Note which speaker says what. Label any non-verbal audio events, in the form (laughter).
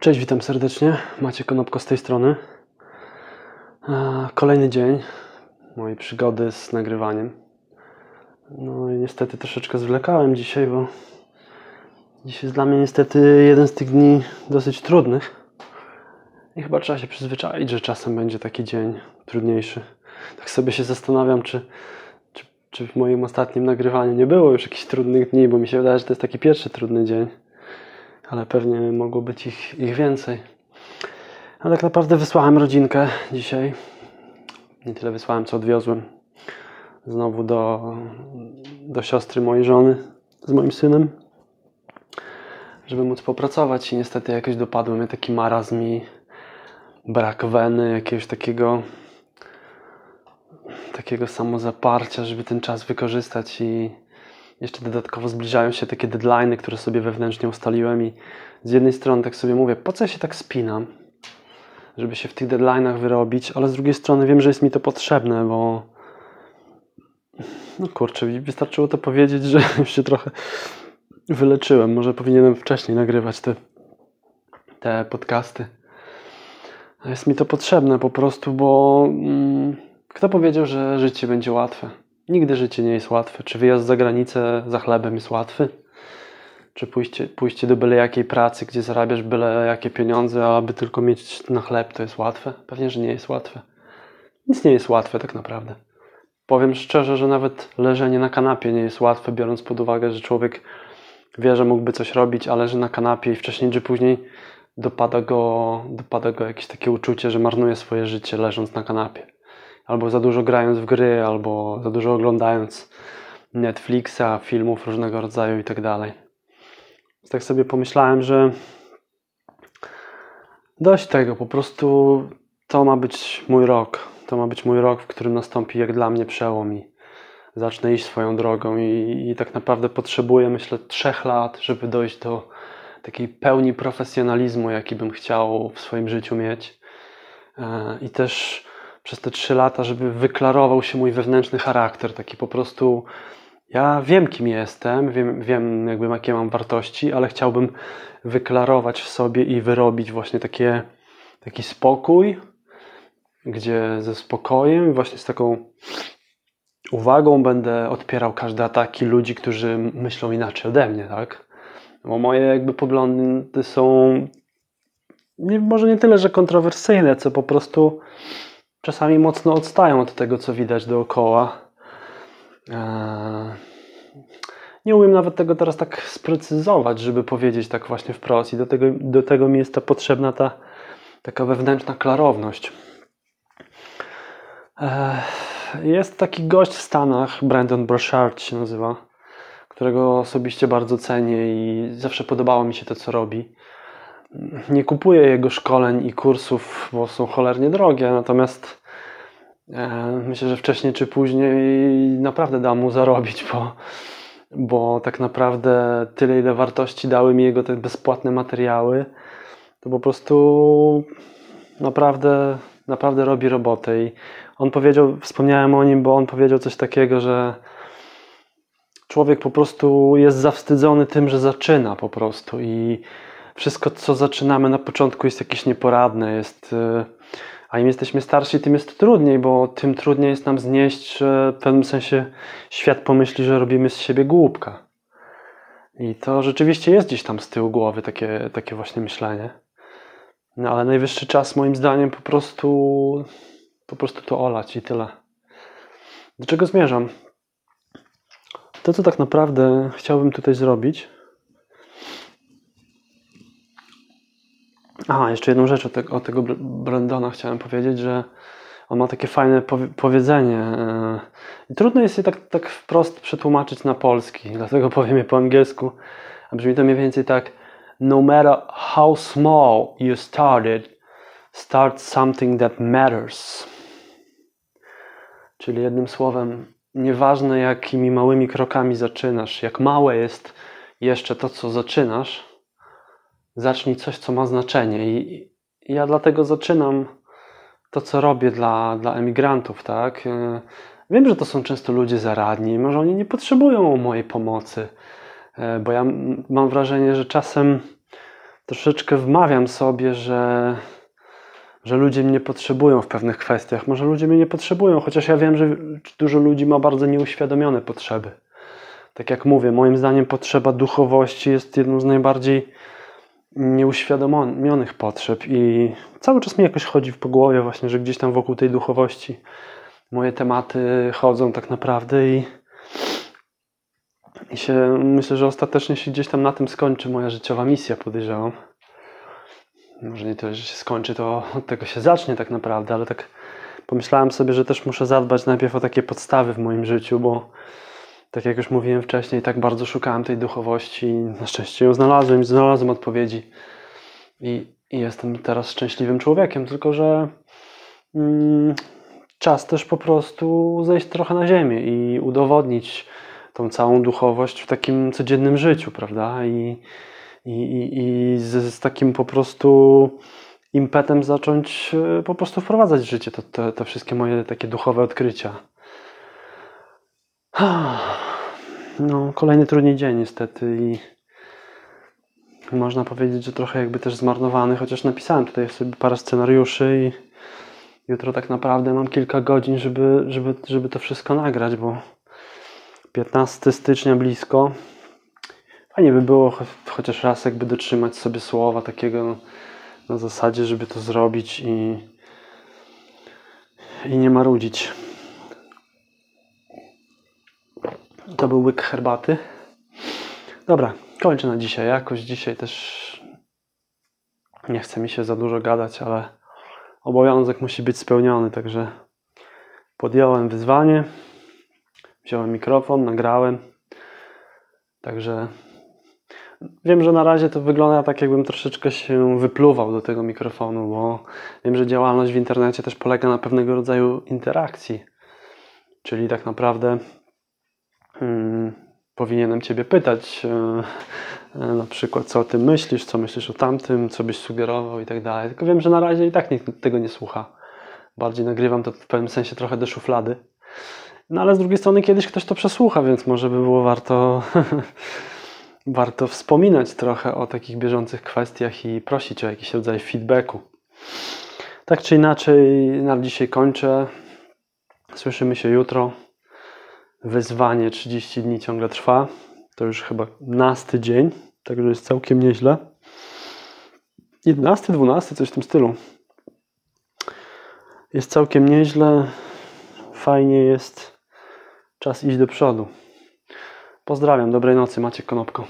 Speaker 1: Cześć, witam serdecznie. Macie Konopko z tej strony. E, kolejny dzień mojej przygody z nagrywaniem. No i niestety troszeczkę zwlekałem dzisiaj, bo dziś jest dla mnie niestety jeden z tych dni dosyć trudnych. I chyba trzeba się przyzwyczaić, że czasem będzie taki dzień trudniejszy. Tak sobie się zastanawiam, czy, czy, czy w moim ostatnim nagrywaniu nie było już jakichś trudnych dni, bo mi się wydaje, że to jest taki pierwszy trudny dzień ale pewnie mogło być ich, ich więcej. A tak naprawdę wysłałem rodzinkę dzisiaj. Nie tyle wysłałem, co odwiozłem. Znowu do, do siostry mojej żony z moim synem, żeby móc popracować. I niestety jakoś dopadły mnie taki marazm i brak weny, jakiegoś takiego takiego samozaparcia, żeby ten czas wykorzystać i jeszcze dodatkowo zbliżają się takie deadlines, które sobie wewnętrznie ustaliłem i z jednej strony tak sobie mówię, po co ja się tak spinam, żeby się w tych deadline'ach wyrobić, ale z drugiej strony wiem, że jest mi to potrzebne, bo no kurczę, wystarczyło to powiedzieć, że (laughs) już się trochę wyleczyłem. Może powinienem wcześniej nagrywać te, te podcasty. Jest mi to potrzebne po prostu, bo mm, kto powiedział, że życie będzie łatwe? Nigdy życie nie jest łatwe. Czy wyjazd za granicę za chlebem jest łatwy? Czy pójście, pójście do byle jakiej pracy, gdzie zarabiasz byle jakie pieniądze, aby tylko mieć na chleb, to jest łatwe? Pewnie, że nie jest łatwe. Nic nie jest łatwe tak naprawdę. Powiem szczerze, że nawet leżenie na kanapie nie jest łatwe, biorąc pod uwagę, że człowiek wie, że mógłby coś robić, ale leży na kanapie i wcześniej czy później dopada go, dopada go jakieś takie uczucie, że marnuje swoje życie leżąc na kanapie albo za dużo grając w gry, albo za dużo oglądając Netflixa, filmów różnego rodzaju i tak dalej. Więc tak sobie pomyślałem, że dość tego, po prostu to ma być mój rok. To ma być mój rok, w którym nastąpi jak dla mnie przełom i zacznę iść swoją drogą i, i tak naprawdę potrzebuję, myślę, trzech lat, żeby dojść do takiej pełni profesjonalizmu, jaki bym chciał w swoim życiu mieć. E, I też przez te trzy lata, żeby wyklarował się mój wewnętrzny charakter, taki po prostu ja wiem, kim jestem, wiem, wiem jakby jakie mam wartości, ale chciałbym wyklarować w sobie i wyrobić właśnie takie, taki spokój, gdzie ze spokojem, właśnie z taką uwagą będę odpierał każde ataki ludzi, którzy myślą inaczej ode mnie, tak? Bo moje jakby poglądy są nie, może nie tyle, że kontrowersyjne, co po prostu czasami mocno odstają od tego, co widać dookoła. Eee, nie umiem nawet tego teraz tak sprecyzować, żeby powiedzieć tak właśnie wprost, i do tego, do tego mi jest ta potrzebna ta taka wewnętrzna klarowność. Eee, jest taki gość w Stanach, Brandon Burchard się nazywa, którego osobiście bardzo cenię i zawsze podobało mi się to, co robi nie kupuję jego szkoleń i kursów, bo są cholernie drogie, natomiast e, myślę, że wcześniej czy później naprawdę da mu zarobić, bo, bo tak naprawdę tyle, ile wartości dały mi jego te bezpłatne materiały, to po prostu naprawdę, naprawdę robi robotę. I on powiedział, wspomniałem o nim, bo on powiedział coś takiego, że człowiek po prostu jest zawstydzony tym, że zaczyna po prostu i wszystko, co zaczynamy na początku, jest jakieś nieporadne, jest, e, a im jesteśmy starsi, tym jest trudniej, bo tym trudniej jest nam znieść, że w pewnym sensie świat pomyśli, że robimy z siebie głupka. I to rzeczywiście jest gdzieś tam z tyłu głowy takie, takie właśnie myślenie. No ale najwyższy czas moim zdaniem po prostu po prostu to olać i tyle. Do czego zmierzam? To, co tak naprawdę chciałbym tutaj zrobić, Aha, jeszcze jedną rzecz o, te, o tego Brandona chciałem powiedzieć, że on ma takie fajne powiedzenie. E, trudno jest je tak, tak wprost przetłumaczyć na polski, dlatego (laughs) powiem je po angielsku. A brzmi to mniej więcej tak: No matter how small you started, start something that matters. Czyli jednym słowem, nieważne jakimi małymi krokami zaczynasz, jak małe jest jeszcze to, co zaczynasz, zacznij coś, co ma znaczenie. I, ja dlatego zaczynam to, co robię dla, dla emigrantów, tak? E, wiem, że to są często ludzie zaradni, może oni nie potrzebują mojej pomocy, e, bo ja mam wrażenie, że czasem troszeczkę wmawiam sobie, że, że ludzie mnie potrzebują w pewnych kwestiach. Może ludzie mnie nie potrzebują, chociaż ja wiem, że dużo ludzi ma bardzo nieuświadomione potrzeby. Tak jak mówię, moim zdaniem potrzeba duchowości jest jedną z najbardziej nieuświadomionych potrzeb i cały czas mi jakoś chodzi po głowie właśnie, że gdzieś tam wokół tej duchowości moje tematy chodzą tak naprawdę i, i się myślę, że ostatecznie się gdzieś tam na tym skończy moja życiowa misja, podejrzewam. Może nie tyle, że się skończy, to od tego się zacznie tak naprawdę, ale tak pomyślałem sobie, że też muszę zadbać najpierw o takie podstawy w moim życiu, bo tak jak już mówiłem wcześniej, tak bardzo szukałem tej duchowości i na szczęście ją znalazłem znalazłem odpowiedzi. I, i jestem teraz szczęśliwym człowiekiem, tylko że mm, czas też po prostu zejść trochę na ziemię i udowodnić tą całą duchowość w takim codziennym życiu, prawda? I, i, i, i z, z takim po prostu impetem zacząć e, po prostu wprowadzać w życie te, te, te wszystkie moje takie duchowe odkrycia. No, kolejny trudny dzień niestety i można powiedzieć, że trochę jakby też zmarnowany, chociaż napisałem tutaj sobie parę scenariuszy i jutro tak naprawdę mam kilka godzin, żeby, żeby, żeby to wszystko nagrać, bo 15 stycznia blisko. Fajnie by było chociaż raz jakby dotrzymać sobie słowa takiego no, na zasadzie, żeby to zrobić i, i nie marudzić. To był łyk herbaty. Dobra, kończę na dzisiaj. Jakoś dzisiaj też nie chce mi się za dużo gadać, ale obowiązek musi być spełniony, także podjąłem wyzwanie, wziąłem mikrofon, nagrałem. Także wiem, że na razie to wygląda tak, jakbym troszeczkę się wypluwał do tego mikrofonu, bo wiem, że działalność w internecie też polega na pewnego rodzaju interakcji. Czyli tak naprawdę powinienem Ciebie pytać, e, e, na przykład, co o tym myślisz, co myślisz o tamtym, co byś sugerował i tak dalej. Tylko wiem, że na razie i tak nikt tego nie słucha. Bardziej nagrywam to w pewnym sensie trochę do szuflady. No ale z drugiej strony kiedyś ktoś to przesłucha, więc może by było warto, (laughs) warto wspominać trochę o takich bieżących kwestiach i prosić o jakiś rodzaj feedbacku. Tak czy inaczej, na dzisiaj kończę. Słyszymy się jutro. Wyzwanie 30 dni ciągle trwa. To już chyba nasty dzień, także jest całkiem nieźle. 11, 12, coś w tym stylu. Jest całkiem nieźle. Fajnie jest. Czas iść do przodu. Pozdrawiam, dobrej nocy, Maciek Konopko.